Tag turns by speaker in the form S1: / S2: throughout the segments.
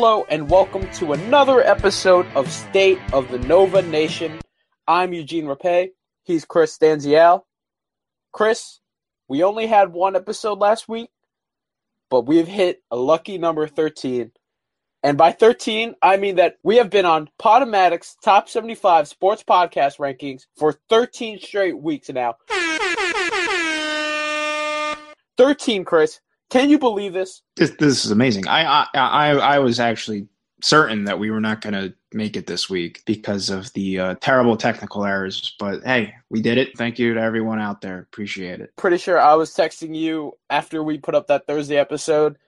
S1: Hello and welcome to another episode of State of the Nova Nation. I'm Eugene Rapay. He's Chris Stanzial. Chris, we only had one episode last week, but we've hit a lucky number 13. And by 13, I mean that we have been on Podomatic's top 75 sports podcast rankings for 13 straight weeks now. 13, Chris. Can you believe this?
S2: This, this is amazing. I, I I I was actually certain that we were not going to make it this week because of the uh, terrible technical errors. But hey, we did it. Thank you to everyone out there. Appreciate it.
S1: Pretty sure I was texting you after we put up that Thursday episode,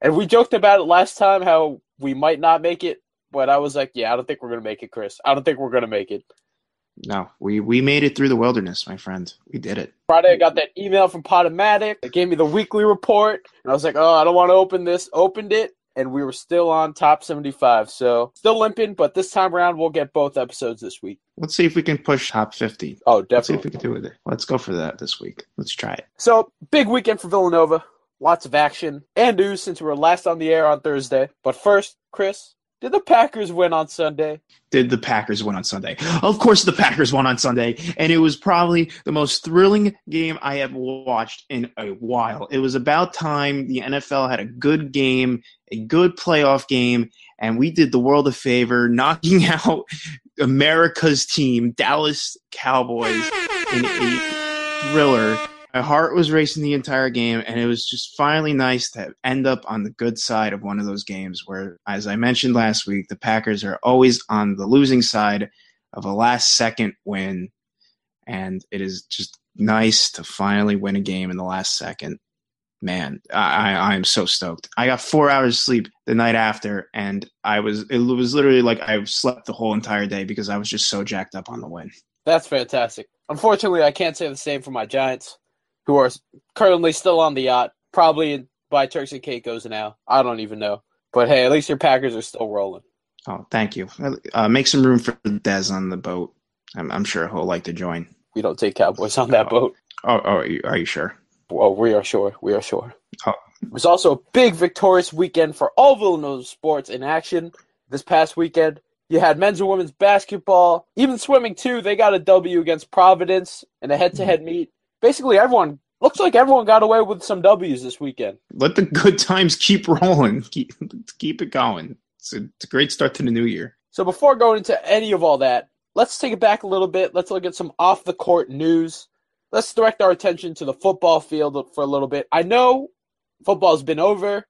S1: and we joked about it last time how we might not make it. But I was like, yeah, I don't think we're going to make it, Chris. I don't think we're going to make it.
S2: No, we we made it through the wilderness, my friend. We did it.
S1: Friday, I got that email from Podomatic. It gave me the weekly report, and I was like, "Oh, I don't want to open this." Opened it, and we were still on top seventy-five. So still limping, but this time around, we'll get both episodes this week.
S2: Let's see if we can push top fifty.
S1: Oh,
S2: Let's see
S1: definitely.
S2: if we can do it. Let's go for that this week. Let's try it.
S1: So big weekend for Villanova. Lots of action and news since we were last on the air on Thursday. But first, Chris, did the Packers win on Sunday?
S2: Did the Packers win on Sunday? Of course, the Packers won on Sunday, and it was probably the most thrilling game I have watched in a while. It was about time the NFL had a good game, a good playoff game, and we did the world a favor, knocking out America's team, Dallas Cowboys, in a thriller. My heart was racing the entire game, and it was just finally nice to end up on the good side of one of those games where, as I mentioned last week, the Packers are always on the losing side of a last second win. And it is just nice to finally win a game in the last second. Man, I, I am so stoked. I got four hours sleep the night after, and I was it was literally like I slept the whole entire day because I was just so jacked up on the win.
S1: That's fantastic. Unfortunately, I can't say the same for my Giants, who are currently still on the yacht, probably by Turks and Caicos now. I don't even know. But hey, at least your Packers are still rolling.
S2: Oh, thank you. Uh, make some room for Dez on the boat. I'm, I'm sure he'll like to join.
S1: We don't take Cowboys on that boat.
S2: Oh, oh are, you, are you sure?
S1: Well, we are sure. We are sure.
S2: Oh.
S1: It was also a big victorious weekend for all Villanova sports in action this past weekend. You had men's and women's basketball, even swimming too. They got a W against Providence in a head-to-head meet. Basically, everyone looks like everyone got away with some W's this weekend.
S2: Let the good times keep rolling. Keep keep it going. It's a, it's a great start to the new year.
S1: So before going into any of all that, let's take it back a little bit. Let's look at some off the court news. Let's direct our attention to the football field for a little bit. I know football's been over.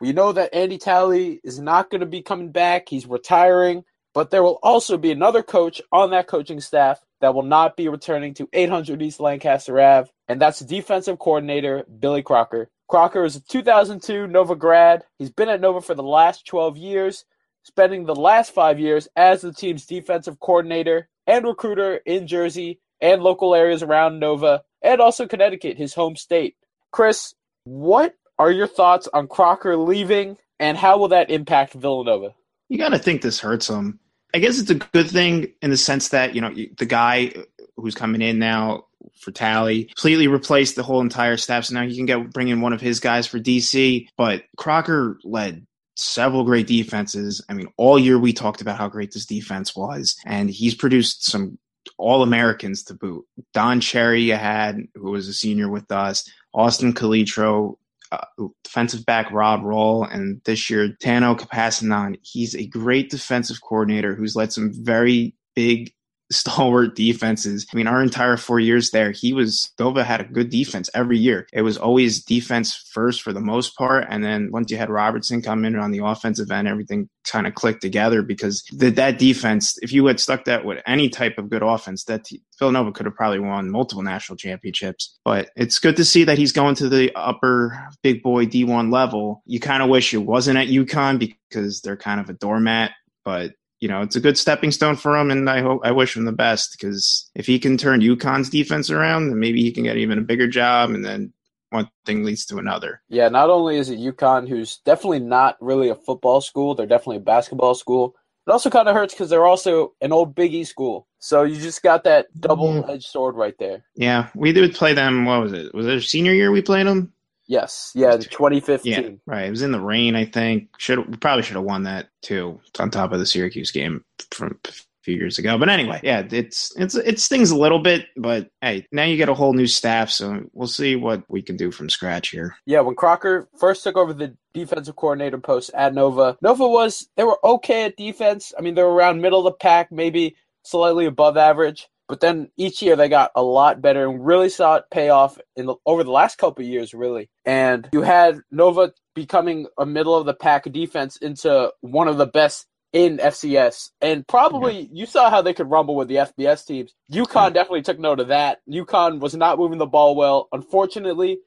S1: We know that Andy Talley is not going to be coming back. He's retiring. But there will also be another coach on that coaching staff that will not be returning to 800 East Lancaster Ave, and that's defensive coordinator Billy Crocker. Crocker is a 2002 Nova grad. He's been at Nova for the last 12 years, spending the last five years as the team's defensive coordinator and recruiter in Jersey and local areas around Nova, and also Connecticut, his home state. Chris, what are your thoughts on Crocker leaving, and how will that impact Villanova?
S2: You got to think this hurts him. I guess it's a good thing in the sense that you know the guy who's coming in now for Talley completely replaced the whole entire staff. So now you can get bring in one of his guys for DC. But Crocker led several great defenses. I mean, all year we talked about how great this defense was, and he's produced some all Americans to boot. Don Cherry you had, who was a senior with us, Austin Calitro, uh, defensive back Rod Roll, and this year Tanoh Kpassagnon. He's a great defensive coordinator who's led some very big stalwart defenses. I mean, our entire four years there, he was Dova had a good defense every year. It was always defense first for the most part, and then once you had Robertson come in on the offensive end, everything kind of clicked together because the, that defense, if you had stuck that with any type of good offense, that t- Villanova could have probably won multiple national championships. But it's good to see that he's going to the upper big boy D1 level. You kind of wish it wasn't at UConn because they're kind of a doormat, but you know, it's a good stepping stone for him, and I hope I wish him the best because if he can turn UConn's defense around, then maybe he can get even a bigger job, and then one thing leads to another.
S1: Yeah, not only is it UConn, who's definitely not really a football school, they're definitely a basketball school. It also kind of hurts because they're also an old Big E school. So you just got that double edged sword right there.
S2: Yeah, we did play them. What was it? Was it senior year we played them?
S1: Yes, yeah, the 2015.
S2: Yeah, right. It was in the rain, I think. Should probably should have won that too, on top of the Syracuse game from a few years ago. But anyway, yeah, it's it's it's stings a little bit, but hey, now you get a whole new staff, so we'll see what we can do from scratch here.
S1: Yeah, when Crocker first took over the defensive coordinator post at Nova, Nova was they were okay at defense. I mean, they were around middle of the pack, maybe slightly above average. But then each year they got a lot better and really saw it pay off in the, over the last couple of years, really. And you had Nova becoming a middle of the pack defense into one of the best in FCS. And probably you saw how they could rumble with the FBS teams. UConn definitely took note of that. UConn was not moving the ball well. Unfortunately,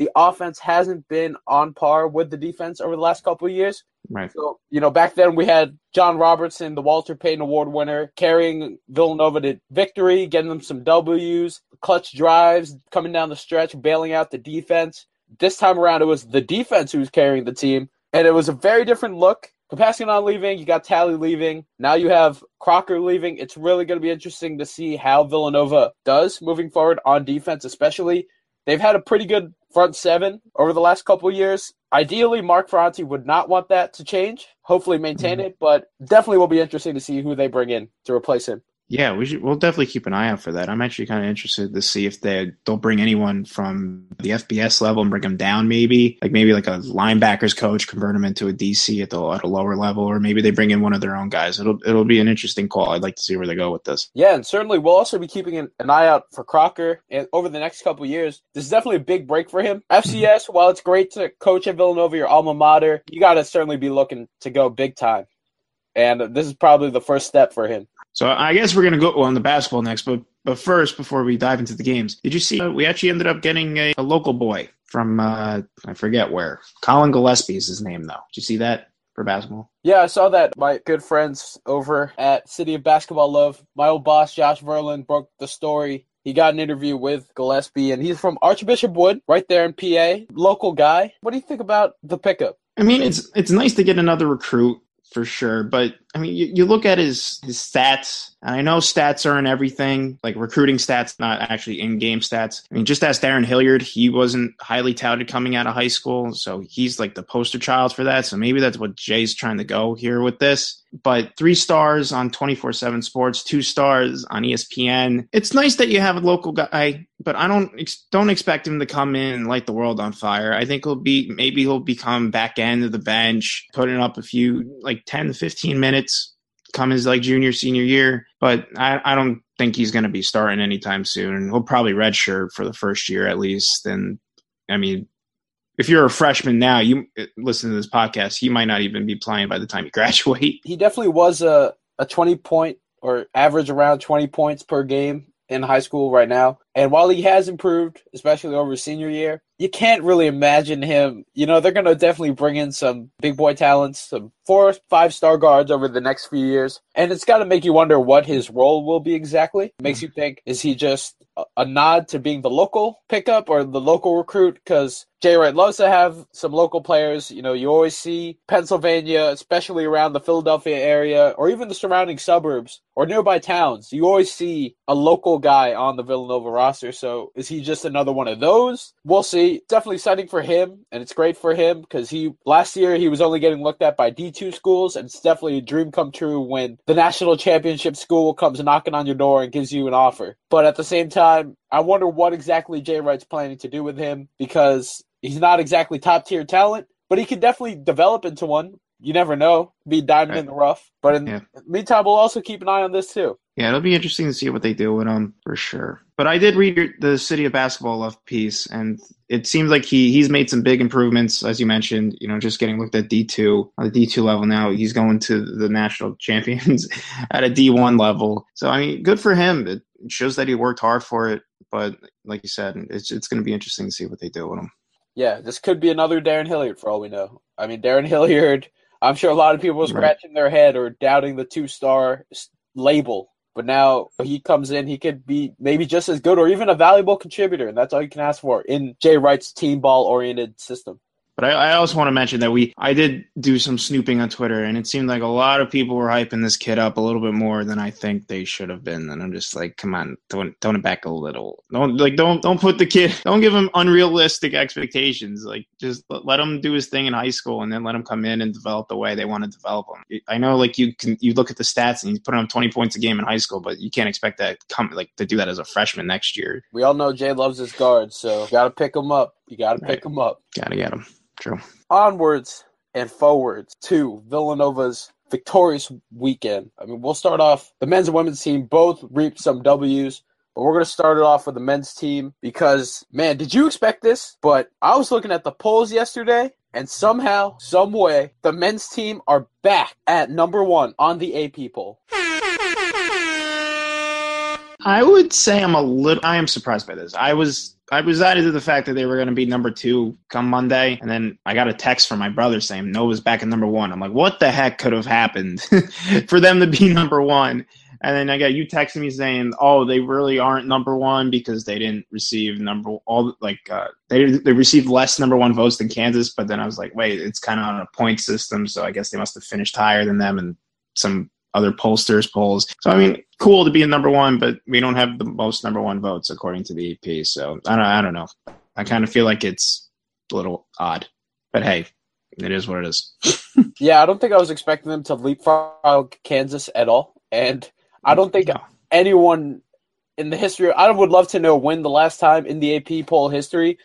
S1: the offense hasn't been on par with the defense over the last couple of years.
S2: Right.
S1: So, you know, back then we had John Robertson, the Walter Payton Award winner, carrying Villanova to victory, getting them some W's, clutch drives, coming down the stretch, bailing out the defense. This time around, it was the defense who was carrying the team, and it was a very different look. on leaving, you got Talley leaving. Now you have Crocker leaving. It's really going to be interesting to see how Villanova does moving forward on defense, especially. They've had a pretty good front seven over the last couple years. Ideally, Mark Ferrante would not want that to change. Hopefully, maintain mm-hmm. it, but definitely will be interesting to see who they bring in to replace him.
S2: Yeah, we should. We'll definitely keep an eye out for that. I'm actually kind of interested to see if they they'll bring anyone from the FBS level and bring them down. Maybe like maybe like a linebackers coach, convert them into a DC at the at a lower level, or maybe they bring in one of their own guys. It'll it'll be an interesting call. I'd like to see where they go with this.
S1: Yeah, and certainly we'll also be keeping an, an eye out for Crocker and over the next couple years. This is definitely a big break for him. Mm-hmm. FCS, while it's great to coach at Villanova, your alma mater, you got to certainly be looking to go big time. And this is probably the first step for him.
S2: So I guess we're going to go on the basketball next, but but first, before we dive into the games, did you see uh, we actually ended up getting a, a local boy from uh, I forget where. Colin Gillespie is his name, though. Did you see that for basketball?
S1: Yeah, I saw that. My good friends over at City of Basketball Love, my old boss Josh Verlin broke the story. He got an interview with Gillespie, and he's from Archbishop Wood, right there in PA. Local guy. What do you think about the pickup?
S2: I mean, it's it's nice to get another recruit for sure. But I mean, you, you look at his his stats, and I know stats aren't everything, like recruiting stats, not actually in game stats. I mean, just ask Darren Hilliard; he wasn't highly touted coming out of high school, so he's like the poster child for that. So maybe that's what Jay's trying to go here with this. But three stars on twenty four seven Sports, two stars on ESPN. It's nice that you have a local guy, but I don't don't expect him to come in and light the world on fire. I think he'll be maybe he'll become back end of the bench, putting up a few like ten to fifteen minutes come his like junior senior year, but I, I don't think he's going to be starting anytime soon. He'll probably redshirt for the first year at least. And I mean, if you're a freshman now, you uh, listen to this podcast, he might not even be playing by the time you graduate.
S1: He definitely was a, a 20 point or average around 20 points per game in high school right now. And while he has improved, especially over senior year, you can't really imagine him. You know, they're going to definitely bring in some big boy talents, some four, five star guards over the next few years. And it's got to make you wonder what his role will be exactly. It makes mm-hmm. you think, is he just a, a nod to being the local pickup or the local recruit? Because Jay Wright loves to have some local players. You know, you always see Pennsylvania, especially around the Philadelphia area or even the surrounding suburbs or nearby towns. You always see a local guy on the Villanova roster. So is he just another one of those? We'll see. Definitely exciting for him, and it's great for him because he last year he was only getting looked at by D2 schools, and it's definitely a dream come true when the national championship school comes knocking on your door and gives you an offer. But at the same time, I wonder what exactly Jay Wright's planning to do with him because He's not exactly top tier talent, but he can definitely develop into one. You never know. Be diamond right. in the rough. But in yeah. the meantime, we'll also keep an eye on this too.
S2: Yeah, it'll be interesting to see what they do with him for sure. But I did read the City of Basketball Love piece, and it seems like he he's made some big improvements, as you mentioned. You know, just getting looked at D two on the D two level now. He's going to the national champions at a D one level. So I mean, good for him. It shows that he worked hard for it. But like you said, it's it's going to be interesting to see what they do with him
S1: yeah, this could be another Darren Hilliard for all we know. I mean, Darren Hilliard, I'm sure a lot of people were scratching right. their head or doubting the two star label. But now he comes in, he could be maybe just as good or even a valuable contributor, and that's all you can ask for in Jay Wright's team ball oriented system.
S2: But I, I, also want to mention that we I did do some snooping on Twitter, and it seemed like a lot of people were hyping this kid up a little bit more than I think they should have been. And I'm just like, come on, tone it back a little. Don't like don't don't put the kid don't give him unrealistic expectations. Like just let, let him do his thing in high school, and then let him come in and develop the way they want to develop him. I know like you can you look at the stats and he's putting up 20 points a game in high school, but you can't expect that come like to do that as a freshman next year.
S1: We all know Jay loves his guards, so you got to pick him up. You got to
S2: Right.
S1: pick him up.
S2: Gotta get him. True.
S1: onwards and forwards to Villanova's victorious weekend. I mean, we'll start off the men's and women's team both reaped some W's, but we're going to start it off with the men's team because, man, did you expect this? But I was looking at the polls yesterday. And somehow, some way, the men's team are back at number one on the AP poll.
S2: I would say I'm a little. I am surprised by this. I was. I was added to the fact that they were going to be number two come Monday, and then I got a text from my brother saying Nova's back at number one. I'm like, what the heck could have happened for them to be number one? And then I got you texting me saying, "Oh, they really aren't number one because they didn't receive number all like uh, they they received less number one votes than Kansas." But then I was like, "Wait, it's kind of on a point system, so I guess they must have finished higher than them and some other pollsters polls." So I mean, cool to be a number one, but we don't have the most number one votes according to the AP. So I don't I don't know. I kind of feel like it's a little odd, but hey, it is what it is.
S1: Yeah, I don't think I was expecting them to leapfrog Kansas at all. And I don't think
S2: No.
S1: anyone in the history I would love to know when the last time in the AP poll history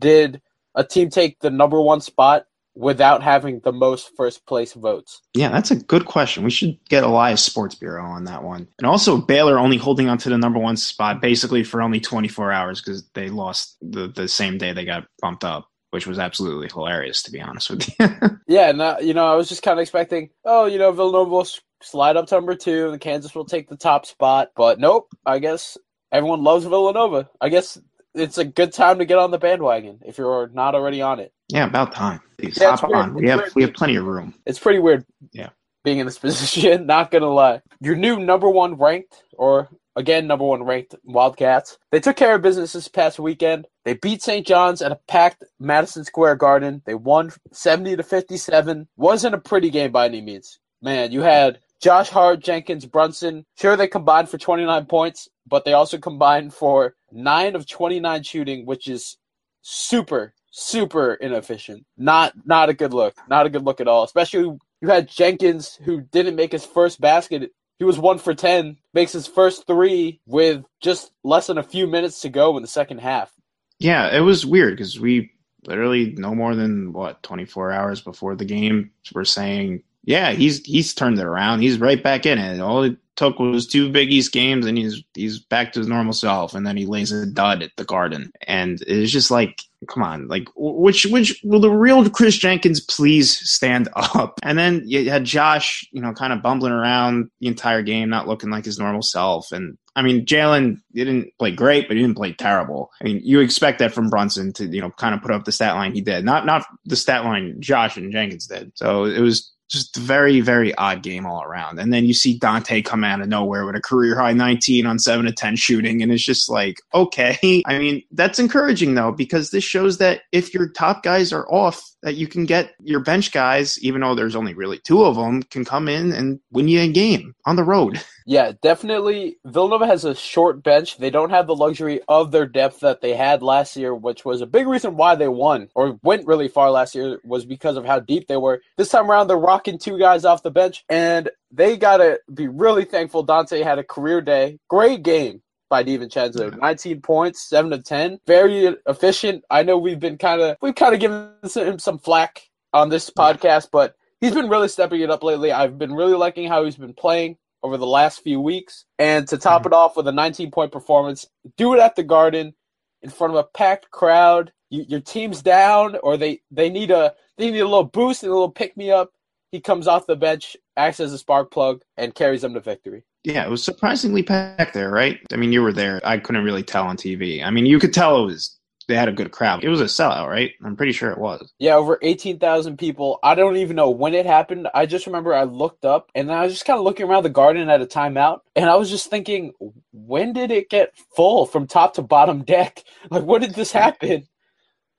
S1: did a team take the number one spot without having the most first place votes.
S2: Yeah, that's a good question. We should get Elias Sports Bureau on that one. And also Baylor only holding on to the number one spot basically for only 24 hours because they lost the, the same day they got bumped up, which was absolutely hilarious, to be honest with you.
S1: Yeah, and uh, you know, I was just kind of expecting, oh, you know, Villanova will slide up to number two, and Kansas will take the top spot. But nope, I guess everyone loves Villanova. I guess it's a good time to get on the bandwagon if you're not already on it.
S2: Yeah, about time. Please
S1: Yeah,
S2: hop on. We
S1: It's
S2: have
S1: weird.
S2: we have plenty of room.
S1: It's pretty weird.
S2: Yeah.
S1: Being in this position, not gonna lie. Your new number one ranked, or again number one ranked Wildcats. They took care of business this past weekend. They beat St. John's at a packed Madison Square Garden. They won seventy to fifty-seven. Wasn't a pretty game by any means. Man, you had Josh Hart, Jenkins, Brunson. Sure, they combined for twenty-nine points, but they also combined for nine of twenty-nine shooting, which is super super inefficient. Not not a good look. Not a good look at all. Especially you had Jenkins who didn't make his first basket. He was one for ten, makes his first three with just less than a few minutes to go in the second half.
S2: Yeah, it was weird because we literally no more than what 24 hours before the game were saying, yeah, he's he's turned it around. He's right back in it. All it took was two Big East games, and he's he's back to his normal self. And then he lays a dud at the Garden, and it's just like, come on, like which which will the real Chris Jenkins please stand up? And then you had Josh, you know, kind of bumbling around the entire game, not looking like his normal self, and I mean, Jalen didn't play great, but he didn't play terrible. I mean, you expect that from Brunson to, you know, kind of put up the stat line he did. Not not the stat line Josh and Jenkins did. So it was just very, very odd game all around. And then you see Dante come out of nowhere with a career high 19 on 7 to 10 shooting. And it's just like, okay. I mean, that's encouraging, though, because this shows that if your top guys are off, that you can get your bench guys, even though there's only really two of them, can come in and win you a game on the road.
S1: Yeah, definitely. Villanova has a short bench. They don't have the luxury of their depth that they had last year, which was a big reason why they won or went really far last year was because of how deep they were. This time around, they're rocking two guys off the bench, and they got to be really thankful Dante had a career day. Great game by DiVincenzo. 19 points, 7 to 10. Very efficient. I know we've been kind of we've kind of given him some flack on this podcast, but he's been really stepping it up lately. I've been really liking how he's been playing over the last few weeks. And to top it off with a 19 point performance, do it at the Garden in front of a packed crowd. You, your team's down, or they, they need a they need a little boost and a little pick me up. He comes off the bench, acts as a spark plug, and carries them to victory.
S2: Yeah, it was surprisingly packed there, right? I mean, you were there. I couldn't really tell on TV. I mean, you could tell it was they had a good crowd. It was a sellout, right? I'm pretty sure it was.
S1: Yeah, over 18,000 people. I don't even know when it happened. I just remember I looked up and I was just kind of looking around the garden at a timeout and I was just thinking, when did it get full from top to bottom deck? Like, when did this happen?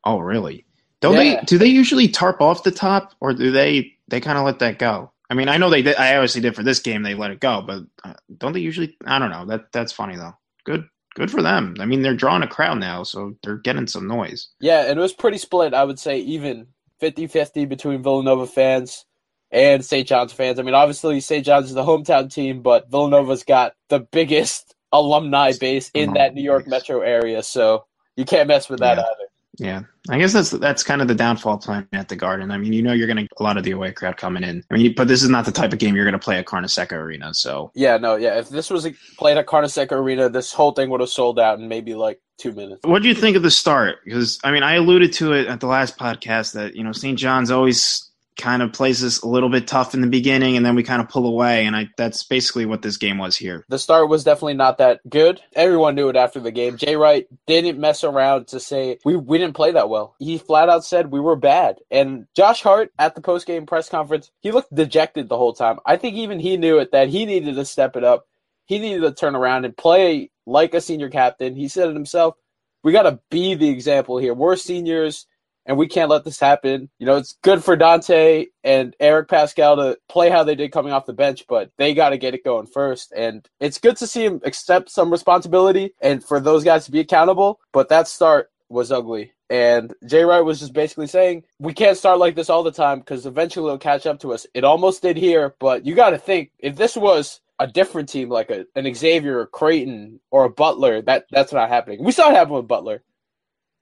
S2: Oh, really? Don't
S1: Yeah.
S2: they? Do they usually tarp off the top, or do they? They kind of let that go. I mean, I know they did. I obviously did for this game. They let it go, but uh, don't they usually? I don't know. That that's funny though. Good, good for them. I mean, they're drawing a crowd now, so they're getting some noise.
S1: Yeah, and it was pretty split, I would say, even 50 50 between Villanova fans and St. John's fans. I mean, obviously, St. John's is the hometown team, but Villanova's got the biggest alumni base in mm-hmm. that New York metro area, so you can't mess with that
S2: Yeah.
S1: either.
S2: Yeah, I guess that's that's kind of the downfall plan at the Garden. I mean, you know, you're going to a lot of the away crowd coming in. I mean, but this is not the type of game you're going to play at Carnesecca Arena. So
S1: Yeah, no, yeah. If this was played at Carnesecca Arena, this whole thing would have sold out in maybe like two minutes.
S2: What do you think of the start? Because I mean, I alluded to it at the last podcast that you know St. John's always kind of plays us a little bit tough in the beginning, and then we kind of pull away, and I that's basically what this game was here.
S1: The start was definitely not that good. Everyone knew it after the game. Jay Wright didn't mess around to say we, we didn't play that well. He flat out said we were bad. And Josh Hart at the post game press conference, he looked dejected the whole time. I think even he knew it that he needed to step it up. He needed to turn around and play like a senior captain. He said it himself. We got to be the example here. We're seniors and we can't let this happen. You know, it's good for Dante and Eric Paschall to play how they did coming off the bench, but they got to get it going first. And it's good to see him accept some responsibility and for those guys to be accountable. But that start was ugly. And Jay Wright was just basically saying, we can't start like this all the time because eventually it'll catch up to us. It almost did here, but you got to think if this was a different team like a, an Xavier or Creighton or a Butler, that that's not happening. We saw it happen with Butler.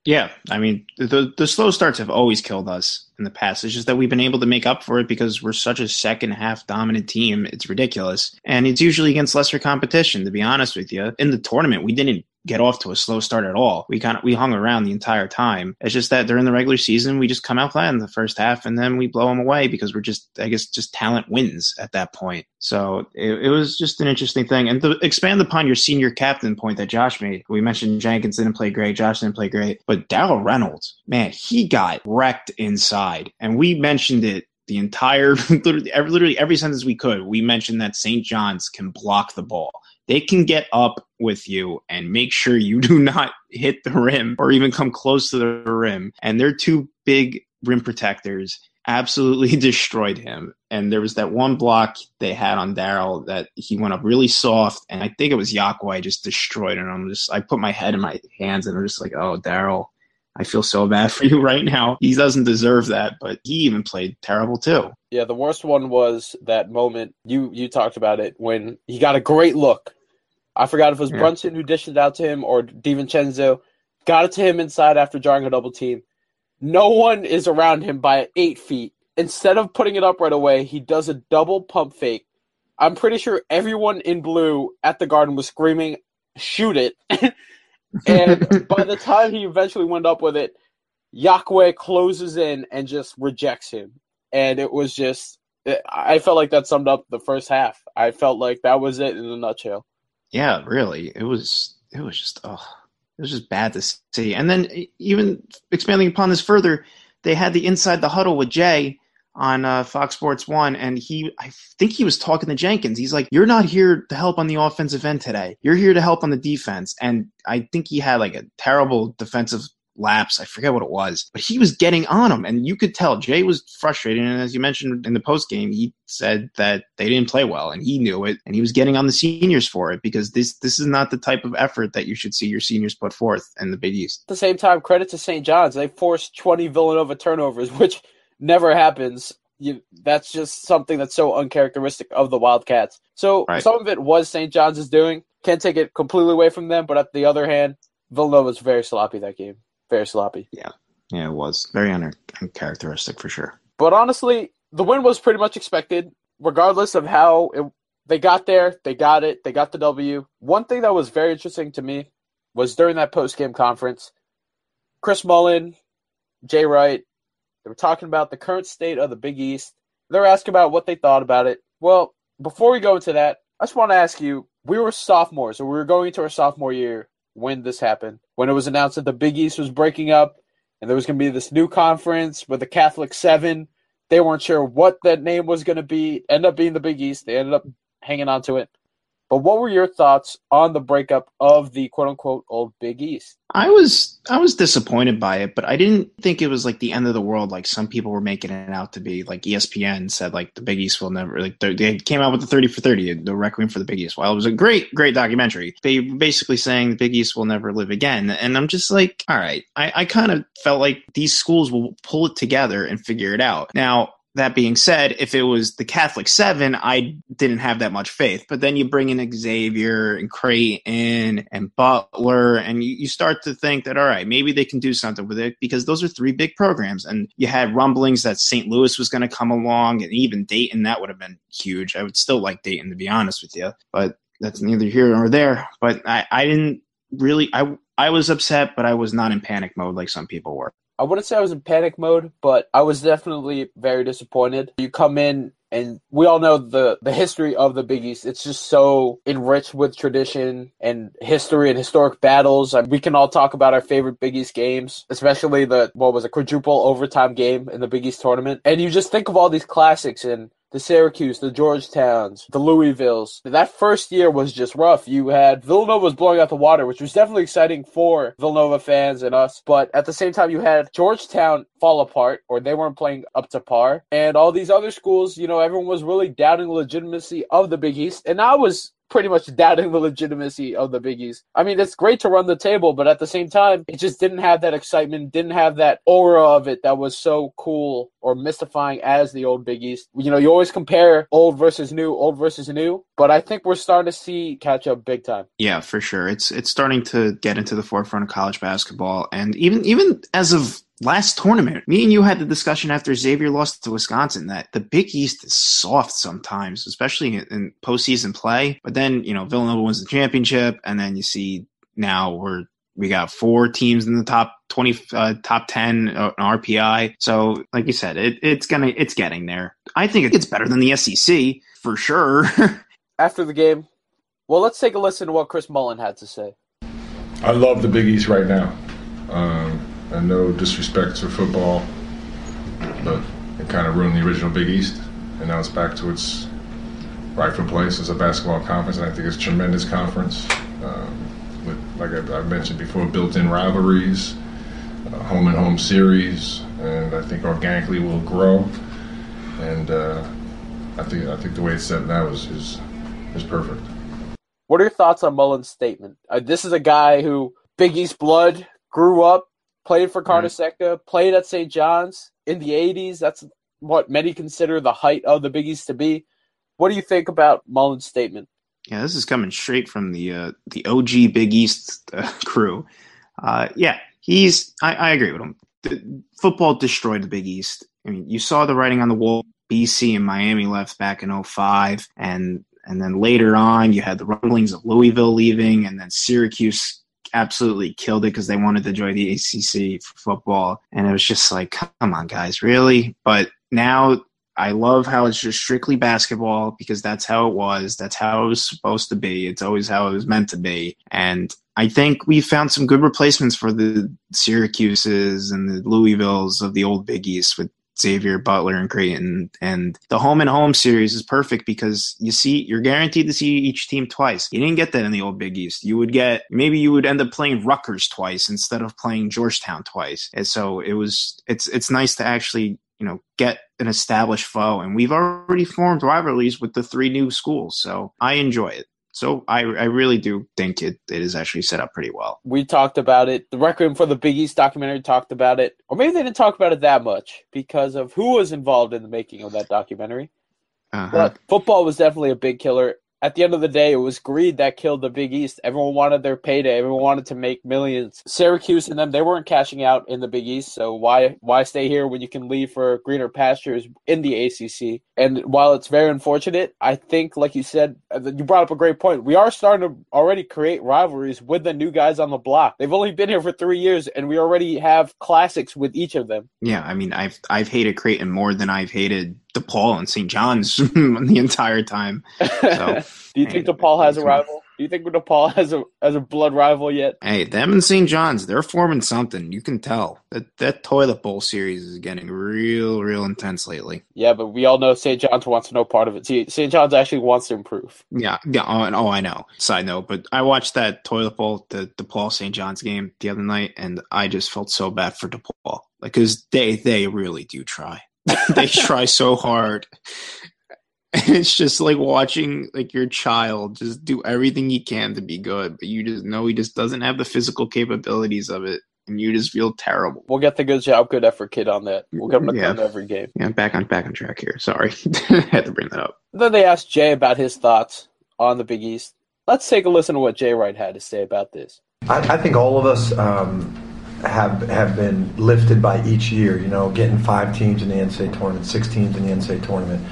S2: Yeah, I mean the the slow starts have always killed us in the past. It's just that we've been able to make up for it because we're such a second half dominant team. It's ridiculous, and it's usually against lesser competition. To be honest with you, in the tournament we didn't get off to a slow start at all. We kind of we hung around the entire time. It's just that during the regular season we just come out flat in the first half and then we blow them away because we're just I guess just talent wins at that point. So it, it was just an interesting thing. And to expand upon your senior captain point that Josh made, we mentioned Jenkins didn't play great, Josh didn't play great, but Darryl Reynolds, man, he got wrecked inside, and we mentioned it the entire literally every, literally every sentence we could. We mentioned that St. John's can block the ball. They can get up with you and make sure you do not hit the rim or even come close to the rim. And their two big rim protectors absolutely destroyed him. And there was that one block they had on Darryl that he went up really soft, and I think it was Yakwe just destroyed. And I'm just, I put my head in my hands, and I'm just like, oh, Darryl, I feel so bad for you right now. He doesn't deserve that, but he even played terrible too.
S1: Yeah, the worst one was that moment you you talked about it when he got a great look. I forgot if it was
S2: Yeah.
S1: Brunson who dished it out to him or DiVincenzo. Got it to him inside after drawing a double team. No one is around him by eight feet. Instead of putting it up right away, he does a double pump fake. I'm pretty sure everyone in blue at the garden was screaming, shoot it. and by the time he eventually went up with it, Yakwe closes in and just rejects him. And it was just, I felt like that summed up the first half. I felt like that was it in a nutshell.
S2: Yeah, really. It was it was just oh, it was just bad to see. And then even expanding upon this further, they had the inside the huddle with Jay on uh, Fox Sports One, and he I think he was talking to Jenkins. He's like, "You're not here to help on the offensive end today. You're here to help on the defense." And I think he had like a terrible defensive lapse. I forget what it was, but he was getting on him, and you could tell Jay was frustrated. And as you mentioned in the post game, he said that they didn't play well, and he knew it, and he was getting on the seniors for it because this this is not the type of effort that you should see your seniors put forth in the Big East.
S1: At the same time, credit to St. John's. They forced 20 Villanova turnovers, which never happens. You, that's just something that's so uncharacteristic of the Wildcats. So
S2: Right.
S1: some of it was St. John's is doing. Can't take it completely away from them, but at the other hand, Villanova's very sloppy that game. Very sloppy.
S2: Yeah, Yeah, it was very un- uncharacteristic for sure.
S1: But honestly, the win was pretty much expected, regardless of how it, they got there. They got it. They got the W. One thing that was very interesting to me was during that post game conference, Chris Mullin, Jay Wright, they were talking about the current state of the Big East. They're asking about what they thought about it. Well, before we go into that, I just want to ask you: We were sophomores, so we were going into our sophomore year when this happened. When it was announced that the Big East was breaking up, and there was going to be this new conference with the Catholic Seven. They weren't sure what that name was going to be. End up being the Big East. They ended up hanging on to it. But what were your thoughts on the breakup of the quote unquote old Big East?
S2: I was I was disappointed by it, but I didn't think it was like the end of the world like some people were making it out to be. Like ESPN said, like the Big East will never like they came out with the thirty for thirty, the Requiem for the Big East. While it was a great great documentary, they basically saying the Big East will never live again, and I'm just like, all right, I, I kind of felt like these schools will pull it together and figure it out. Now that being said, if it was the Catholic Seven, I didn't have that much faith. But then you bring in Xavier and Creighton and Butler, and you, you, start to think that, all right, maybe they can do something with it because those are three big programs. And you had rumblings that St. Louis was going to come along, and even Dayton, that would have been huge. I would still like Dayton, to be honest with you. But that's neither here nor there. But I, I didn't really, I, I was upset, but I was not in panic mode like some people were.
S1: I wouldn't say I was in panic mode, but I was definitely very disappointed. You come in and we all know the the history of the Big East. It's just so enriched with tradition and history and historic battles. And We can all talk about our favorite Big East games, especially the what was a quadruple overtime game in the Big East tournament. And you just think of all these classics and the Syracuse, the Georgetowns, the Louisvilles. That first year was just rough. You had Villanova was blowing out the water, which was definitely exciting for Villanova fans and us. But at the same time, you had Georgetown fall apart or they weren't playing up to par. And all these other schools, you know, everyone was really doubting the legitimacy of the Big East. And I was pretty much doubting the legitimacy of the biggies. I mean, it's great to run the table, but at the same time, it just didn't have that excitement, didn't have that aura of it that was so cool or mystifying as the old biggies. You know, you always compare old versus new, old versus new, but I think we're starting to see catch up big time.
S2: Yeah, for sure. It's it's starting to get into the forefront of college basketball, and even even as of last tournament, me and you had the discussion after Xavier lost to Wisconsin that the Big East is soft sometimes, especially in postseason play. But then, you know, Villanova wins the championship, and then you see now we're we got four teams in the top 20 uh, top 10 uh, RPI. So, like you said, it, it's gonna it's getting there. I think it's better than the SEC for sure.
S1: After the game, well, let's take a listen to what Chris Mullin had to say.
S3: I love the Big East right now. Um, and no disrespect to football, but it kind of ruined the original Big East, and now it's back to its rightful place as a basketball conference. And I think it's a tremendous conference um, with, like I, mentioned before, built-in rivalries, uh, home and home series, and I think organically will grow. And uh, I think I think the way it's set now is is, is perfect.
S1: What are your thoughts on Mullin's statement? Uh, this is a guy who Big East blood grew up played for Carnesecca, mm-hmm. played at St. John's in the 80s. That's what many consider the height of the Big East to be. What do you think about Mullin's statement?
S2: Yeah, this is coming straight from the uh, the OG Big East uh, crew. Uh, yeah, he's. I, I, agree with him. The, football destroyed the Big East. I mean, you saw the writing on the wall. BC and Miami left back in 05, and and then later on you had the rumblings of Louisville leaving, and then Syracuse absolutely killed it because they wanted to join the ACC for football. And it was just like, come on, guys, really? But now I love how it's just strictly basketball because that's how it was. That's how it was supposed to be. It's always how it was meant to be. And I think we found some good replacements for the Syracuses and the Louisvilles of the old Big East with Xavier Butler and Creighton. And the home and home series is perfect because you see, you're guaranteed to see each team twice. You didn't get that in the old Big East. You would get, maybe you would end up playing Rutgers twice instead of playing Georgetown twice. And so it was, it's, it's nice to actually, you know, get an established foe. And we've already formed rivalries with the three new schools. So I enjoy it. So I, I really do think it, it is actually set up pretty well.
S1: We talked about it. The Requiem for the Big East documentary talked about it. Or maybe they didn't talk about it that much because of who was involved in the making of that documentary. Uh-huh. But football was definitely a big killer at the end of the day, it was greed that killed the Big East. Everyone wanted their payday. Everyone wanted to make millions. Syracuse and them, they weren't cashing out in the Big East, so why why stay here when you can leave for greener pastures in the ACC? And while it's very unfortunate, I think, like you said, uh, you brought up a great point. We are starting to already create rivalries with the new guys on the block. They've only been here for three years, and we already have classics with each of them.
S2: Yeah, I mean, I've I've hated Creighton more than I've hated DePaul and St. John's the entire time. So,
S1: do you think DePaul has a rival? Do you think DePaul has a has a blood rival yet?
S2: Hey, them and St. John's, they're forming something. You can tell that that toilet bowl series is getting real, real intense lately.
S1: Yeah, but we all know St. John's wants no part of it. See, St. John's actually wants to improve.
S2: Yeah, yeah. Oh, and- oh, I know. Side note, but I watched that toilet bowl, the DePaul St. John's game the other night, and I just felt so bad for DePaul, like because they they really do try. they try so hard. And it's just like watching like your child just do everything he can to be good, but you just know he just doesn't have the physical capabilities of it, and you just feel terrible.
S1: We'll get the good job, good effort kid on that. We'll get him to
S2: Yeah.
S1: come to every game.
S2: Yeah, back on back on track here. Sorry, had to bring that up.
S1: Then they asked Jay about his thoughts on the Big East. Let's take a listen to what Jay Wright had to say about this.
S4: I, I think all of us um, have have been lifted by each year. You know, getting five teams in the NCAA tournament, six teams in the NCAA tournament,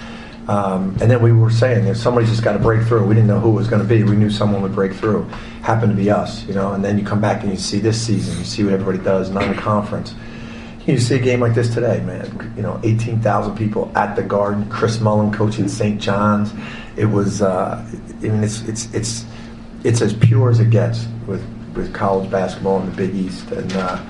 S4: um, and then we were saying if somebody's just got to break through. We didn't know who it was going to be. We knew someone would break through. Happened to be us. You know, and then you come back and you see this season. You see what everybody does non-conference. You see a game like this today, man. You know, 18,000 people at the Garden. Chris Mullin coaching St. John's. It was. Uh, I mean, it's it's it's it's as pure as it gets with with college basketball in the Big East. And uh,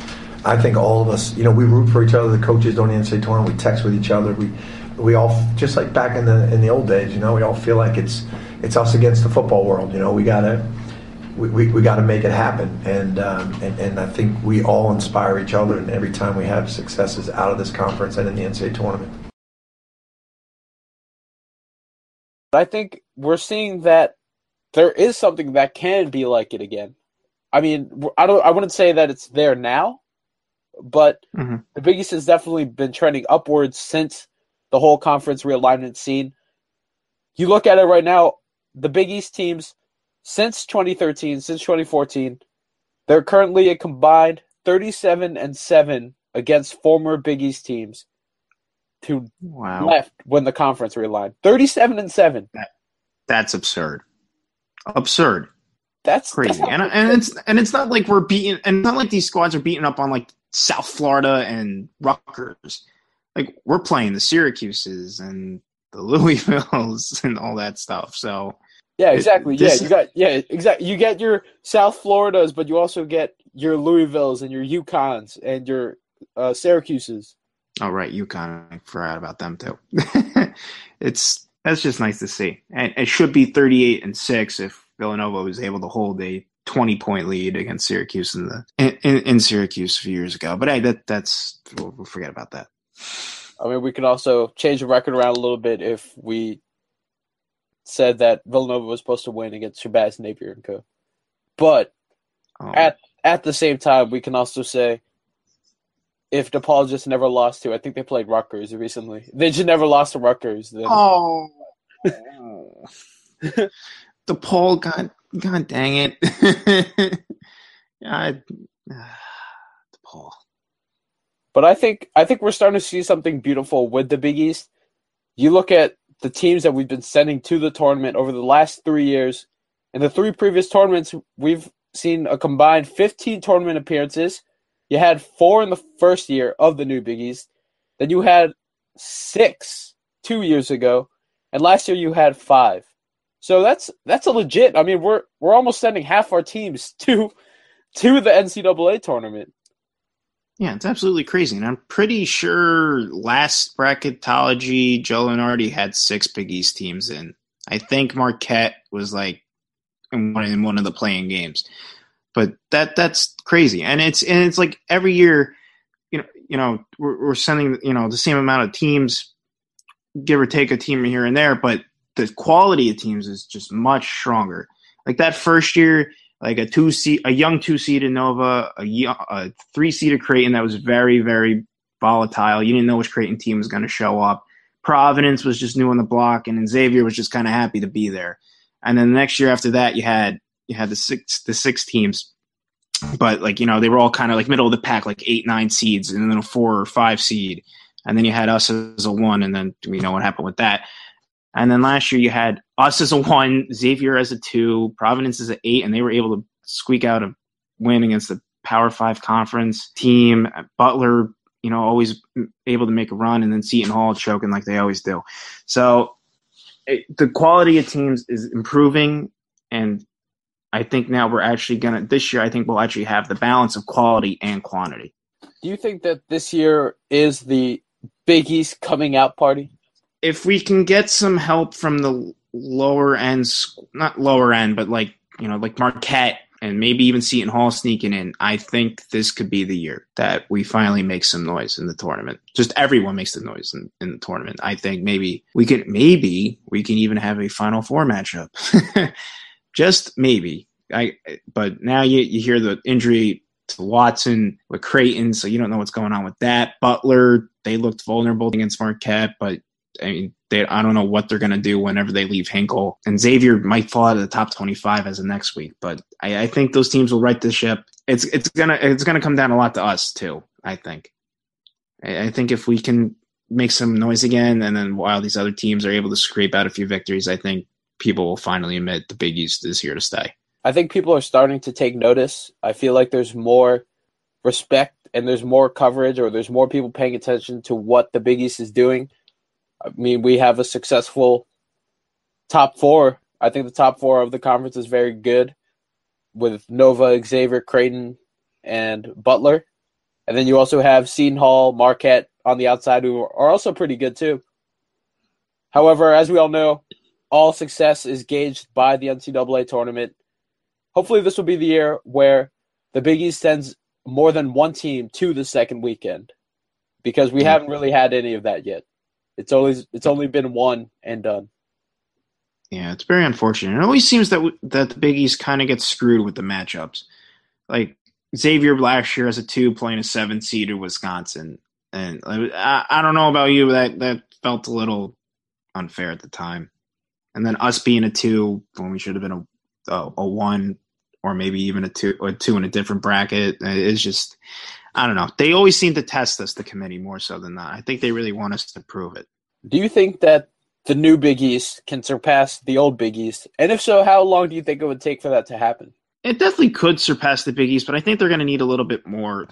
S4: I think all of us, you know, we root for each other. The coaches the NCAA tournament, we text with each other. We we all just like back in the in the old days, you know, we all feel like it's it's us against the football world. You know, we gotta. We, we, we got to make it happen, and, um, and and I think we all inspire each other. And every time we have successes out of this conference and in the NCAA tournament,
S1: I think we're seeing that there is something that can be like it again. I mean, I don't. I wouldn't say that it's there now, but
S2: Mhm.
S1: the Big East has definitely been trending upwards since the whole conference realignment scene. You look at it right now, the Big East teams since 2013, since 2014, they're currently a combined 37 and 7 against former Big East teams who
S2: Wow,
S1: left when the conference realigned. 37 and 7.
S2: that's absurd. Absurd.
S1: That's
S2: crazy.
S1: that's
S2: And and it's and it's not like we're beating and not like these squads are beating up on like South Florida and Rutgers. Like we're playing the Syracuses and the Louisvilles and all that stuff. So
S1: Yeah,
S2: It-
S1: exactly. Yeah, you got yeah, exactly. You get your South Floridas, but you also get your Louisvilles and your UConns and your uh, Syracuses.
S2: oh right, UConn, I forgot about them too. it's that's just nice to see. And it should be thirty eight and six if Villanova was able to hold a twenty point lead against Syracuse in the in, in, in Syracuse a few years ago. But hey, that that's we'll, we'll forget about that.
S1: I mean, we can also change the record around a little bit if we said that Villanova was supposed to win against Shabazz Napier and Co. But
S2: Um,
S1: at at the same time, we can also say if DePaul just never lost to, I think they played Rutgers recently. They just never lost to Rutgers. Then
S2: Oh. DePaul, God, God dang it. God, DePaul.
S1: But I think I think we're starting to see something beautiful with the Big East. You look at the teams that we've been sending to the tournament over the last three years. In the three previous tournaments, we've seen a combined 15 tournament appearances. You had four in the first year of the new Big East. Then you had six two years ago, and last year you had five. So that's that's a legit. I mean, we're we're almost sending half our teams to to the NCAA tournament.
S2: Yeah, it's absolutely crazy. And I'm pretty sure last bracketology, Joe Lunardi had six Big East teams in. I think Marquette was like in one, in one of the playing games. But that that's crazy. And it's and it's like every year, you know, you know, we're, we're sending, you know, the same amount of teams, give or take a team here and there, but the quality of teams is just much stronger. Like that first year, like a two seed, a young two seeded Nova, a, yo- a three Creighton that was very, very volatile. You didn't know which Creighton team was going to show up. Providence was just new on the block, and Xavier was just kind of happy to be there. And then the next year after that, you had you had the six the six teams, but like you know they were all kind of like middle of the pack, like eight nine seeds, and then a four or five seed, and then you had us as a one, and then we know what happened with that. And then last year you had us as a one, Xavier as a two, Providence as an eight, and they were able to squeak out a win against the Power Five conference team. Butler, you know, always able to make a run, and then Seton Hall choking like they always do. So it, the quality of teams is improving, and I think now we're actually gonna this year. I think we'll actually have the balance of quality and quantity.
S1: Do you think that this year is the Big East coming out party?
S2: If we can get some help from the lower end, not lower end, but like you know, like Marquette and maybe even Seton Hall sneaking in, I think this could be the year that we finally make some noise in the tournament. Just everyone makes the noise in, in the tournament. I think maybe we can, maybe we can even have a Final Four matchup. Just maybe. I, but now you, you hear the injury to Watson with Creighton, so you don't know what's going on with that. Butler, they looked vulnerable against Marquette, but I mean, they, I don't know what they're going to do whenever they leave Hinkle. And Xavier might fall out of the top 25 as of next week, but I, I think those teams will right the ship. It's it's gonna it's gonna come down a lot to us too. I think. I, I think if we can make some noise again, and then while these other teams are able to scrape out a few victories, I think people will finally admit the Big East is here to stay.
S1: I think people are starting to take notice. I feel like there's more respect and there's more coverage, or there's more people paying attention to what the Big East is doing I mean, we have a successful top four. I think the top four of the conference is very good with Nova, Xavier, Creighton, and Butler. And then you also have Seton Hall, Marquette on the outside, who are also pretty good too. However, as we all know, all success is gauged by the NCAA tournament. Hopefully, this will be the year where the Big East sends more than one team to the second weekend because we mm-hmm. haven't really had any of that yet. It's always it's only been one and done.
S2: Yeah, it's very unfortunate. It always seems that that the Big East kind of gets screwed with the matchups. Like Xavier last year as a two playing a seven seed in Wisconsin, and I, I don't know about you, but that that felt a little unfair at the time. And then us being a two when we should have been a a, a one or maybe even a two a two in a different bracket is just I don't know. They always seem to test us, the committee, more so than that. I think they really want us to prove it.
S1: Do you think that the new Big East can surpass the old Big East? And if so, how long do you think it would take for that to happen?
S2: It definitely could surpass the Big East, but I think they're going to need a little bit more.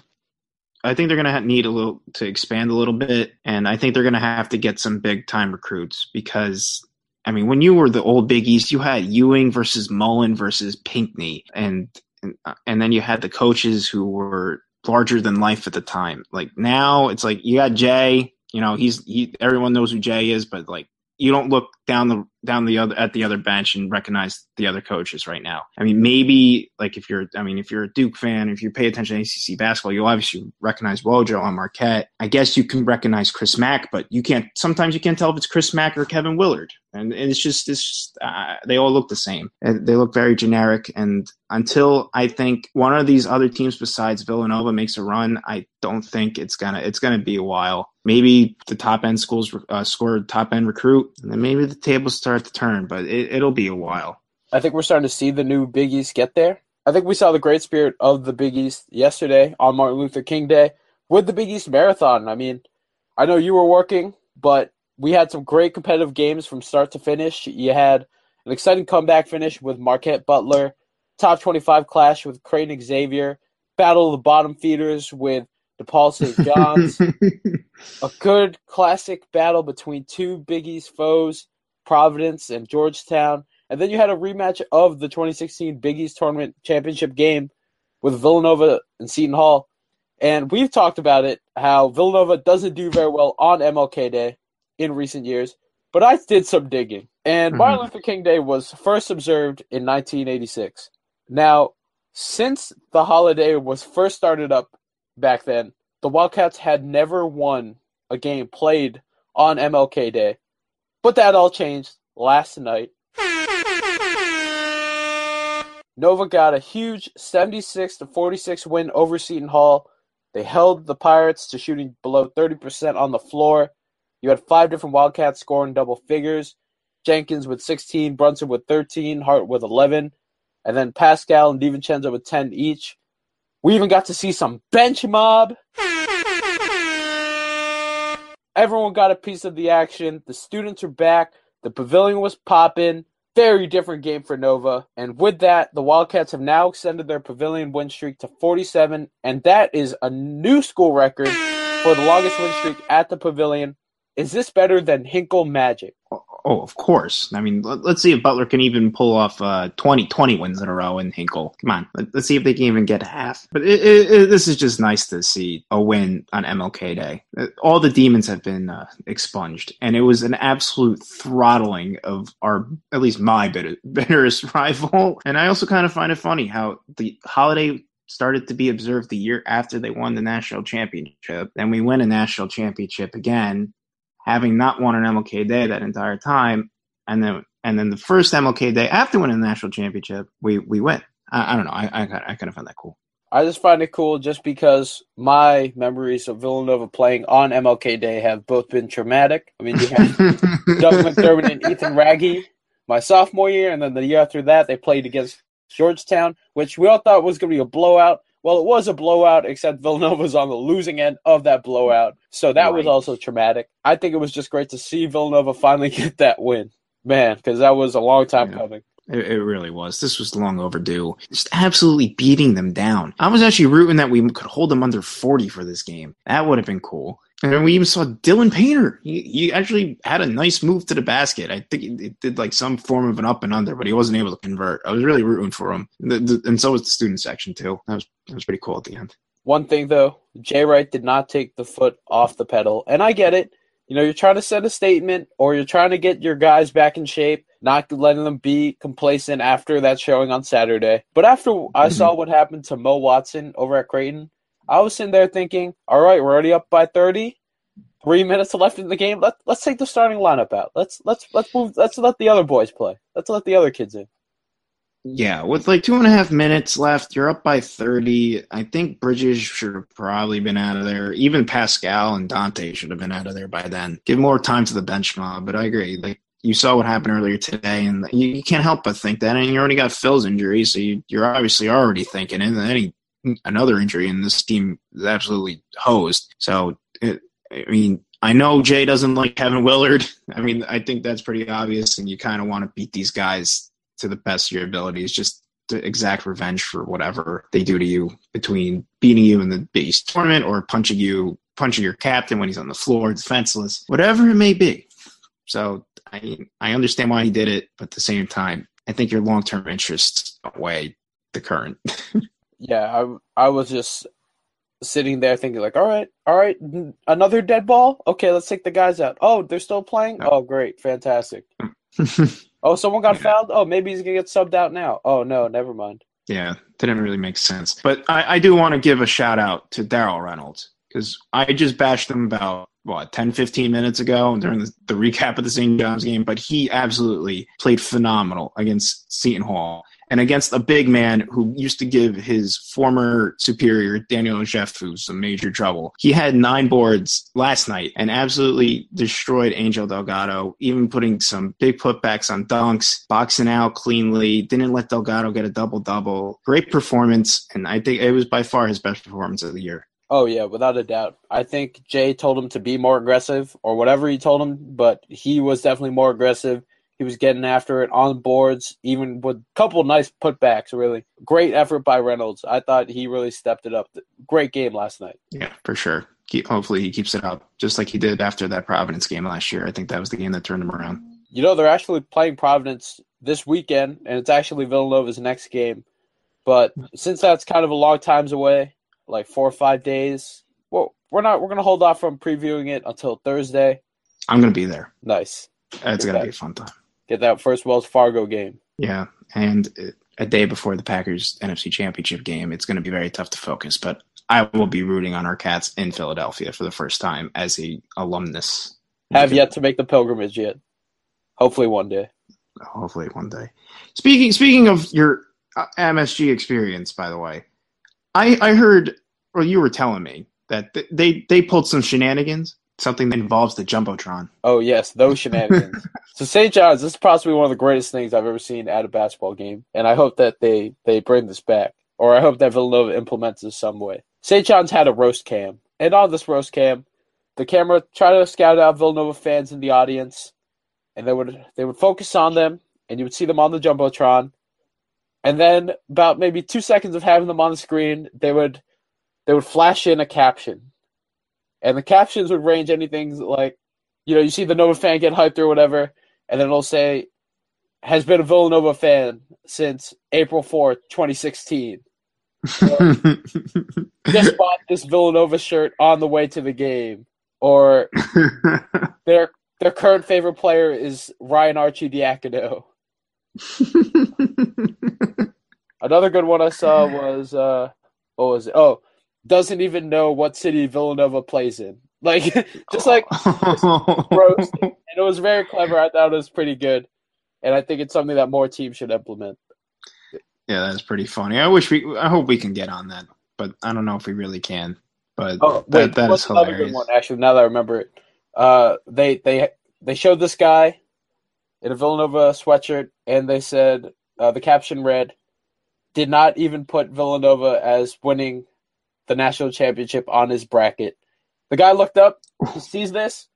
S2: I think they're going to need a little to expand a little bit, and I think they're going to have to get some big time recruits because I mean, when you were the old Big East, you had Ewing versus Mullin versus Pinckney, and and, and then you had the coaches who were larger than life at the time. Like now, it's like you got Jay. You know, he's he. Everyone knows who Jay is, but like you don't look down the down the other at the other bench and recognize the other coaches right now. I mean, maybe like if you're, I mean, if you're a Duke fan, if you pay attention to ACC basketball, you'll obviously recognize Wojo on Marquette. I guess you can recognize Chris Mack, but you can't. Sometimes you can't tell if it's Chris Mack or Kevin Willard, and, and it's just, it's just, uh, they all look the same. And they look very generic. And until I think one of these other teams besides Villanova makes a run, I don't think it's gonna, it's gonna be a while maybe the top end schools uh, top end recruit, and then maybe the tables start to turn. But it, it'll be a while.
S1: I think we're starting to see the new Big East get there. I think we saw the great spirit of the Big East yesterday on Martin Luther King Day with the Big East Marathon. I mean, I know you were working, but we had some great competitive games from start to finish. You had an exciting comeback finish with Marquette Butler, top 25 clash with Creighton Xavier, battle of the bottom feeders with DePaul St. John's. a good classic battle between two Big East foes, Providence and Georgetown. And then you had a rematch of the 2016 Big East Tournament Championship game with Villanova and Seton Hall. And we've talked about it, how Villanova doesn't do very well on MLK Day in recent years. But I did some digging. And mm-hmm. Martin Luther King Day was first observed in 1986. Now, since the holiday was first started up back then, the Wildcats had never won a game played on MLK Day. But that all changed last night. Nova got a huge 76 to 46 win over Seton Hall. They held the Pirates to shooting below 30% on the floor. You had five different Wildcats scoring double figures. Jenkins with 16, Brunson with 13, Hart with 11, and then Paschall and DiVincenzo with 10 each. We even got to see some bench mob. Everyone got a piece of the action. The students are back. The pavilion was popping. Very different game for Nova. And with that, the Wildcats have now extended their pavilion win streak to 47, and that is a new school record for the longest win streak at the pavilion. Is this better than Hinkle Magic?
S2: Oh, of course. I mean, let, us see if Butler can even pull off uh, 20, 20 wins in a row in Hinkle. Come on, let, us see if they can even get half. But it, it, it, this is just nice to see a win on MLK Day. All the demons have been uh, expunged, and it was an absolute throttling of our, at least my bitter, bitterest rival. And I also kind of find it funny how the holiday started to be observed the year after they won the national championship. Then we win a national championship again, having not won an MLK Day that entire time, and then and then the first MLK Day after winning the national championship, we we win. I, I don't know. I I, I kind of find that cool.
S1: I just find it cool just because my memories of Villanova playing on MLK Day have both been traumatic. I mean, you have Doug McDermott and Ethan Wragge my sophomore year, and then the year after that, they played against Georgetown, which we all thought was going to be a blowout. Well, it was a blowout, except Villanova was on the losing end of that blowout. So that right. was also traumatic. I think it was just great to see Villanova finally get that win. Man, because that was a long time yeah. coming.
S2: It, it, really was. This was long overdue. Just absolutely beating them down. I was actually rooting that we could hold them under 40 for this game. That would have been cool. And then we even saw Dylan Painter. He, he actually had a nice move to the basket. I think he did like some form of an up and under, but he wasn't able to convert. I was really rooting for him. The, the, and so was the student section, too. That was, that was pretty cool at the end.
S1: One thing, though, Jay Wright did not take the foot off the pedal. And I get it. You know, you're trying to send a statement or you're trying to get your guys back in shape, not letting them be complacent after that showing on Saturday. But after I saw what happened to Mo Watson over at Creighton, I was sitting there thinking, all right, we're already up by 30. Three minutes left in the game. Let, let's take the starting lineup out. Let's let's let's move. Let's let the other boys play. Let's let the other kids in.
S2: Yeah, with like two and a half minutes left, you're up by 30. I think Bridges should have probably been out of there. Even Paschall and Dante should have been out of there by then. Give more time to the bench mob, but I agree. Like you saw what happened earlier today, and you, you can't help but think that. And you already got Phil's injury, so you, are obviously already thinking, and any another injury, and this team is absolutely hosed. So, it, I mean, I know Jay doesn't like Kevin Willard. I mean, I think that's pretty obvious, and you kind of want to beat these guys to the best of your abilities, just to exact revenge for whatever they do to you between beating you in the Big East tournament or punching you, punching your captain when he's on the floor, defenseless, whatever it may be. So I I understand why he did it, but at the same time, I think your long term interests outweigh the current.
S1: yeah, I I was just sitting there thinking like, all right, all right, another dead ball. Okay, let's take the guys out. Oh, they're still playing. Oh, great, fantastic. Oh, someone got yeah. fouled. Oh, maybe he's gonna get subbed out now. Oh no, never mind.
S2: Yeah, didn't really make sense. But I, I do want to give a shout out to Darryl Reynolds because I just bashed him about what 10 15 minutes ago during the, the recap of the St. John's game, but he absolutely played phenomenal against Seton Hall and against a big man who used to give his former superior, Daniel who's some major trouble. He had nine boards last night and absolutely destroyed Angel Delgado, even putting some big putbacks on dunks, boxing out cleanly, didn't let Delgado get a double double. Great performance, and I think it was by far his best performance of the year.
S1: Oh yeah, without a doubt. I think Jay told him to be more aggressive or whatever he told him, but he was definitely more aggressive. He was getting after it on boards, even with a couple nice putbacks. Really great effort by Reynolds. I thought he really stepped it up. Great game last night.
S2: Yeah, for sure. hopefully he keeps it up, just like he did after that Providence game last year. I think that was the game that turned him around.
S1: You know, they're actually playing Providence this weekend, and it's actually Villanova's next game. But since that's kind of a long times away, like four or five days, well, we're not. We're gonna hold off from previewing it until Thursday.
S2: I'm gonna be there.
S1: Nice.
S2: It's gonna be a fun time
S1: get that first Wells Fargo game.
S2: Yeah, and a day before the Packers NFC Championship game, it's going to be very tough to focus. But I will be rooting on our Cats in Philadelphia for the first time as a alumnus.
S1: Have yet to make the pilgrimage yet. Hopefully one day.
S2: Hopefully one day. Speaking speaking of your uh, MSG experience, by the way, I I heard, or you were telling me that they they pulled some shenanigans something that involves the jumbotron.
S1: Oh yes, those shenanigans. so St. John's, this is possibly one of the greatest things I've ever seen at a basketball game, and I hope that they they bring this back, or I hope that Villanova implements this some way. St. John's had a roast cam, and on this roast cam, the camera tried to scout out Villanova fans in the audience, and they would they would focus on them, and you would see them on the jumbotron, and then about maybe two seconds of having them on the screen, they would they would flash in a caption and the captions would range anything like, you know, you see the Nova fan get hyped or whatever, and then it'll say has been a Villanova fan since April fourth, twenty sixteen. Just bought this Villanova shirt on the way to the game, or their their current favorite player is Ryan Arcidiacono. Another good one I saw was uh, what was it? Oh, doesn't even know what city Villanova plays in. Like just like gross. And it was very clever. I thought it was pretty good, and I think it's something that more teams should implement.
S2: Yeah, that's pretty funny. I wish we. I hope we can get on that, but I don't know if we really can. But
S1: Oh,
S2: that,
S1: wait,
S2: that is
S1: another
S2: hilarious.
S1: good one? Actually, now that I remember it, uh, they they they showed this guy in a Villanova sweatshirt, and they said uh, the caption read, "Did not even put Villanova as winning the national championship on his bracket." The guy looked up, he sees this,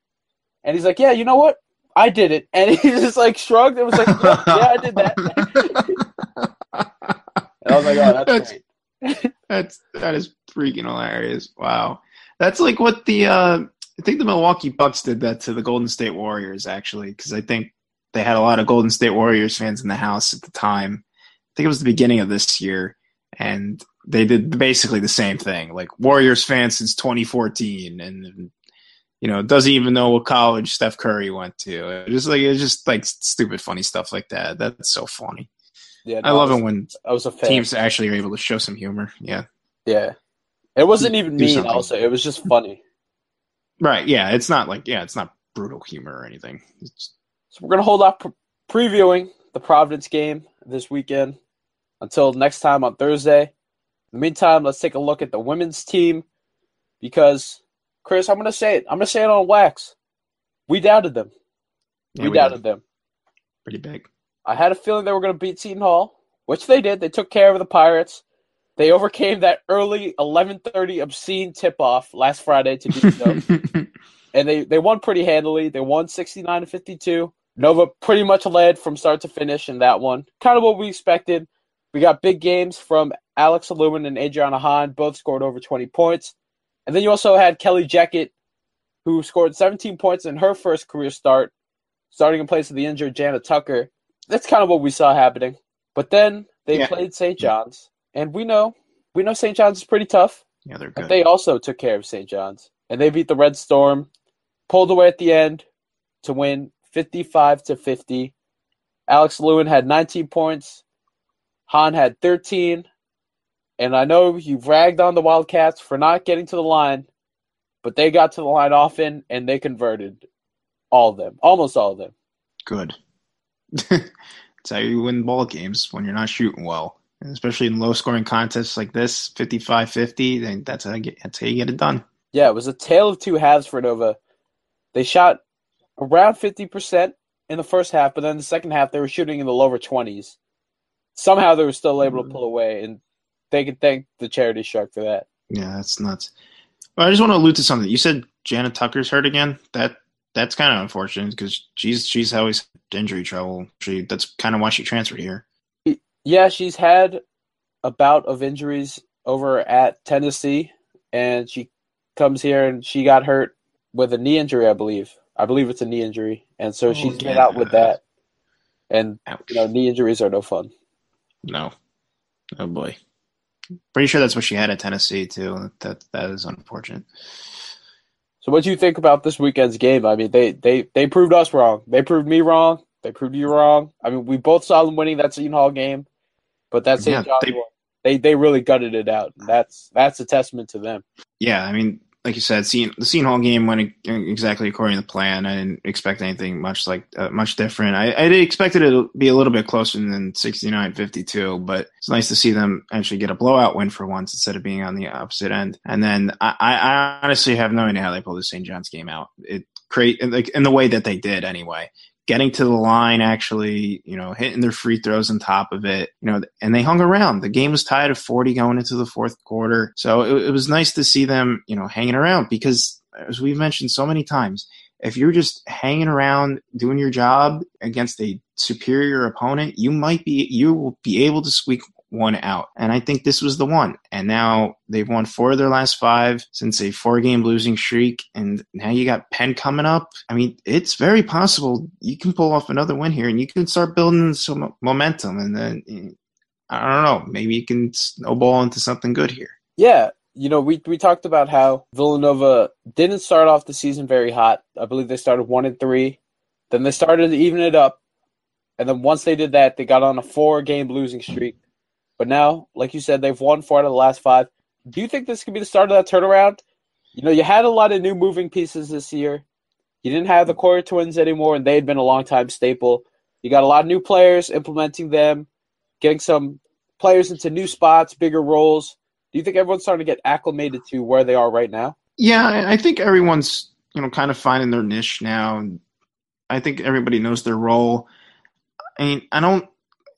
S1: and he's like, "Yeah, you know what? I did it," and he just like shrugged. It was like, "Yeah, yeah, I did that." And I was like, "Oh, that's,
S2: That's-
S1: great."
S2: That's that is freaking hilarious. Wow. That's like what the uh I think the Milwaukee Bucks did that to the Golden State Warriors actually cuz I think they had a lot of Golden State Warriors fans in the house at the time. I think it was the beginning of this year and they did basically the same thing. Like Warriors fans since 2014 and you know, doesn't even know what college Steph Curry went to. Just like it's just like stupid funny stuff like that. That's so funny.
S1: Yeah,
S2: I
S1: no,
S2: love
S1: was,
S2: it when
S1: I was a fan.
S2: teams actually are able to show some humor. Yeah.
S1: Yeah. It wasn't even
S2: Do
S1: mean,
S2: something.
S1: also. It was just funny.
S2: Right. Yeah. It's not like yeah. It's not brutal humor or anything. It's,
S1: So we're going to hold off pre- previewing the Providence game this weekend until next time on Thursday. In the meantime, let's take a look at the women's team because, Chris, I'm going to say it. I'm going to say it on wax. We doubted them.
S2: yeah,
S1: we,
S2: we
S1: doubted
S2: did.
S1: them.
S2: pretty big.
S1: I had a feeling they were going to beat Seton Hall, which they did. They took care of the Pirates. They overcame that early 11:30 obscene tip-off last Friday to do so. and they, they won pretty handily. They won 69 to 52. Nova pretty much led from start to finish in that one. Kind of what we expected. We got big games from Alex Louin and Adriana Hahn. Both scored over 20 points. And then you also had Kelly Jekot, who scored 17 points in her first career start, starting in place of the injured Jannah Tucker. That's kind of what we saw happening. But then they
S2: Yeah.
S1: played St. John's. And we know we know St. John's is pretty tough.
S2: yeah, they're
S1: But
S2: good.
S1: they also took care of St. John's, and they beat the Red Storm, pulled away at the end to win 55 to 50. Alex Louin had 19 points. Hahn had 13. And I know you've ragged on the Wildcats for not getting to the line, but they got to the line often and they converted all of them, almost all of them.
S2: good. That's how you win ball games when you're not shooting well, and especially in low scoring contests like this, 55-50. Then that's how you get, that's how you get it done.
S1: Yeah, it was a tale of two halves for Nova. They shot around 50% in the first half, but then the second half they were shooting in the lower 20s. Somehow they were still able to mm-hmm. pull away, and they can thank the charity shark for that.
S2: Yeah, that's nuts. Well, I just want to allude to something. You said Jannah Tucker's hurt again. That that's kind of unfortunate because she's she's always had injury trouble. She that's kind of why she transferred here.
S1: Yeah, she's had a bout of injuries over at Tennessee, and she comes here and she got hurt with a knee injury, I believe. I believe it's a knee injury, and so
S2: Oh,
S1: she's been out with that. And
S2: Ouch.
S1: you know, knee injuries are no fun.
S2: No. Oh boy. Pretty sure that's what she had at Tennessee too. That that is unfortunate.
S1: So what do you think about this weekend's game? I mean, they they they proved us wrong. They proved me wrong. They proved you wrong. I mean, we both saw them winning that Seton Hall game, but that St.
S2: Yeah, they-
S1: they they really gutted it out. That's that's a testament to them.
S2: Yeah, I mean, like you said, the Seton Hall game went exactly according to plan. I didn't expect anything much like uh, much different. I, I expected it to be a little bit closer than 69-52, but it's nice to see them actually get a blowout win for once instead of being on the opposite end. And then I I honestly have no idea how they pulled the St. John's game out. It create like in the way that they did anyway. Getting to the line, actually, you know, hitting their free throws on top of it, you know, and they hung around. The game was tied at 40 going into the fourth quarter. So it, it was nice to see them, you know, hanging around because, as we've mentioned so many times, if you're just hanging around doing your job against a superior opponent, you might be, you will be able to squeak one out. And I think this was the one. And now they've won four of their last five since a four game losing streak. And now you got Penn coming up. I mean, it's very possible you can pull off another win here and you can start building some momentum. And then, eh, I don't know, maybe you can snowball into something good here.
S1: Yeah. You know, we, we talked about how Villanova didn't start off the season very hot. I believe they started one and three. Then they started to even it up. And then once they did that, they got on a four game losing streak. But now, like you said, they've won four out of the last five. Do you think this could be the start of that turnaround? You know, you had a lot of new moving pieces this year. You didn't have the Core twins anymore, and they had been a long time staple. You got a lot of new players implementing them, getting some players into new spots, bigger roles. Do you think everyone's starting to get acclimated to where they are right now?
S2: Yeah, I think everyone's you know kind of finding their niche now. I think everybody knows their role. I mean, I don't.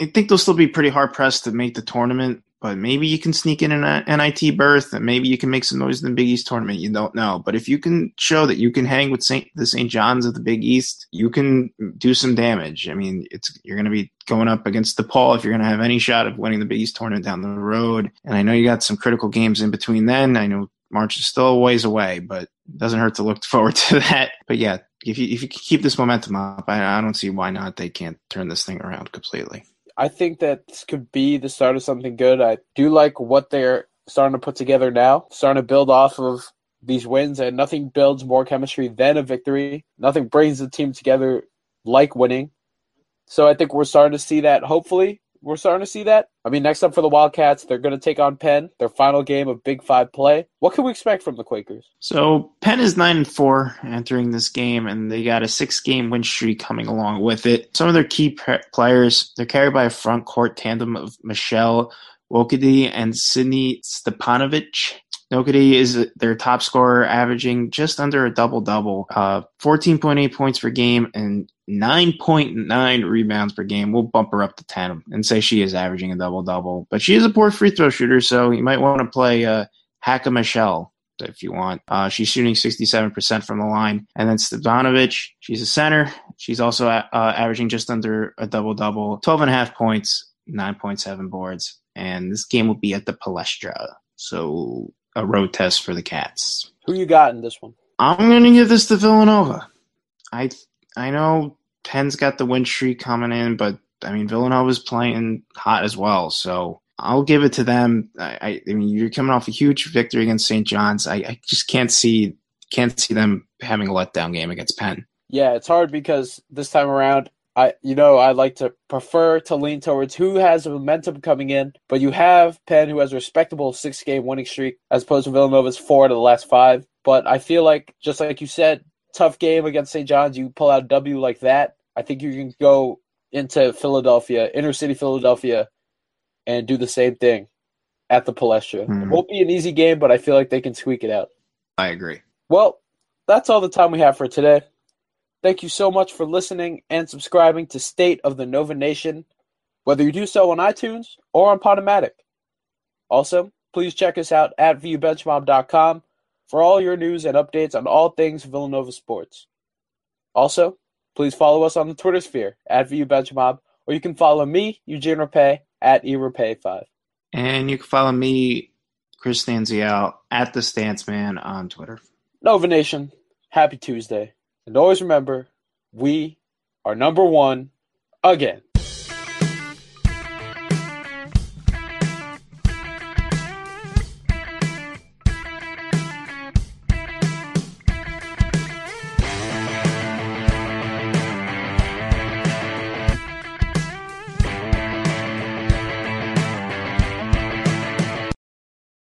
S2: I think they'll still be pretty hard pressed to make the tournament, but maybe you can sneak in an NIT berth, and maybe you can make some noise in the Big East tournament. You don't know, but if you can show that you can hang with Saint the St. John's of the Big East, you can do some damage. I mean, it's you're going to be going up against DePaul if you're going to have any shot of winning the Big East tournament down the road. And I know you got some critical games in between then. I know March is still a ways away, but it doesn't hurt to look forward to that. But yeah, if you if you keep this momentum up, I, I don't see why not they can't turn this thing around completely.
S1: I think that this could be the start of something good. I do like what they're starting to put together now, starting to build off of these wins, and nothing builds more chemistry than a victory. Nothing brings the team together like winning. So I think we're starting to see that. Hopefully, we're starting to see that. I mean, next up for the Wildcats, they're going to take on Penn, their final game of Big Five play. What can we expect from the Quakers?
S2: So Penn is nine and four entering this game, and they got a six-game win streak coming along with it. Some of their key players, they're carried by a front court tandem of Michelle Nwokedi and Sydney Stipanovich. Nwokedi is their top scorer, averaging just under a double double, uh, 14.8 points per game and 9.9 rebounds per game. We'll bump her up to 10 and say she is averaging a double double. But she is a poor free throw shooter, so you might want to play uh, Hacka Michelle if you want. Uh, she's shooting 67% from the line. And then Stipanovich, she's a center. She's also uh, averaging just under a double double, 12 and a half points, 9.7 boards. And this game will be at the Palestra. So a road test for the Cats.
S1: Who you got in this one?
S2: I'm going to give this to Villanova. I I know Penn's got the win streak coming in, but I mean Villanova's playing hot as well, so I'll give it to them. I, I, mean you're coming off a huge victory against St. John's. I, I just can't see can't see them having a letdown game against Penn.
S1: Yeah, it's hard because this time around I you know I like to prefer to lean towards who has the momentum coming in, but you have Penn who has a respectable six game winning streak as opposed to Villanova's four of the last five. But I feel like just like you said, tough game against St. John's, you pull out a W like that, I think you can go into Philadelphia, inner city Philadelphia, and do the same thing at the Palestra. Mm-hmm. It won't be an easy game, but I feel like they can squeak it out.
S2: I agree.
S1: Well, that's all the time we have for today. Thank you so much for listening and subscribing to State of the Nova Nation, whether you do so on iTunes or on Podomatic. Also, please check us out at VUBenchmob.com for all your news and updates on all things Villanova sports. Also, please follow us on the Twitter sphere at VUBenchmob, or you can follow me, Eugene Rapay, at eRapay5.
S2: And you can follow me, Chris Stanziel, at the Stance Man on Twitter.
S1: Nova Nation, happy Tuesday. And always remember, we are number one again.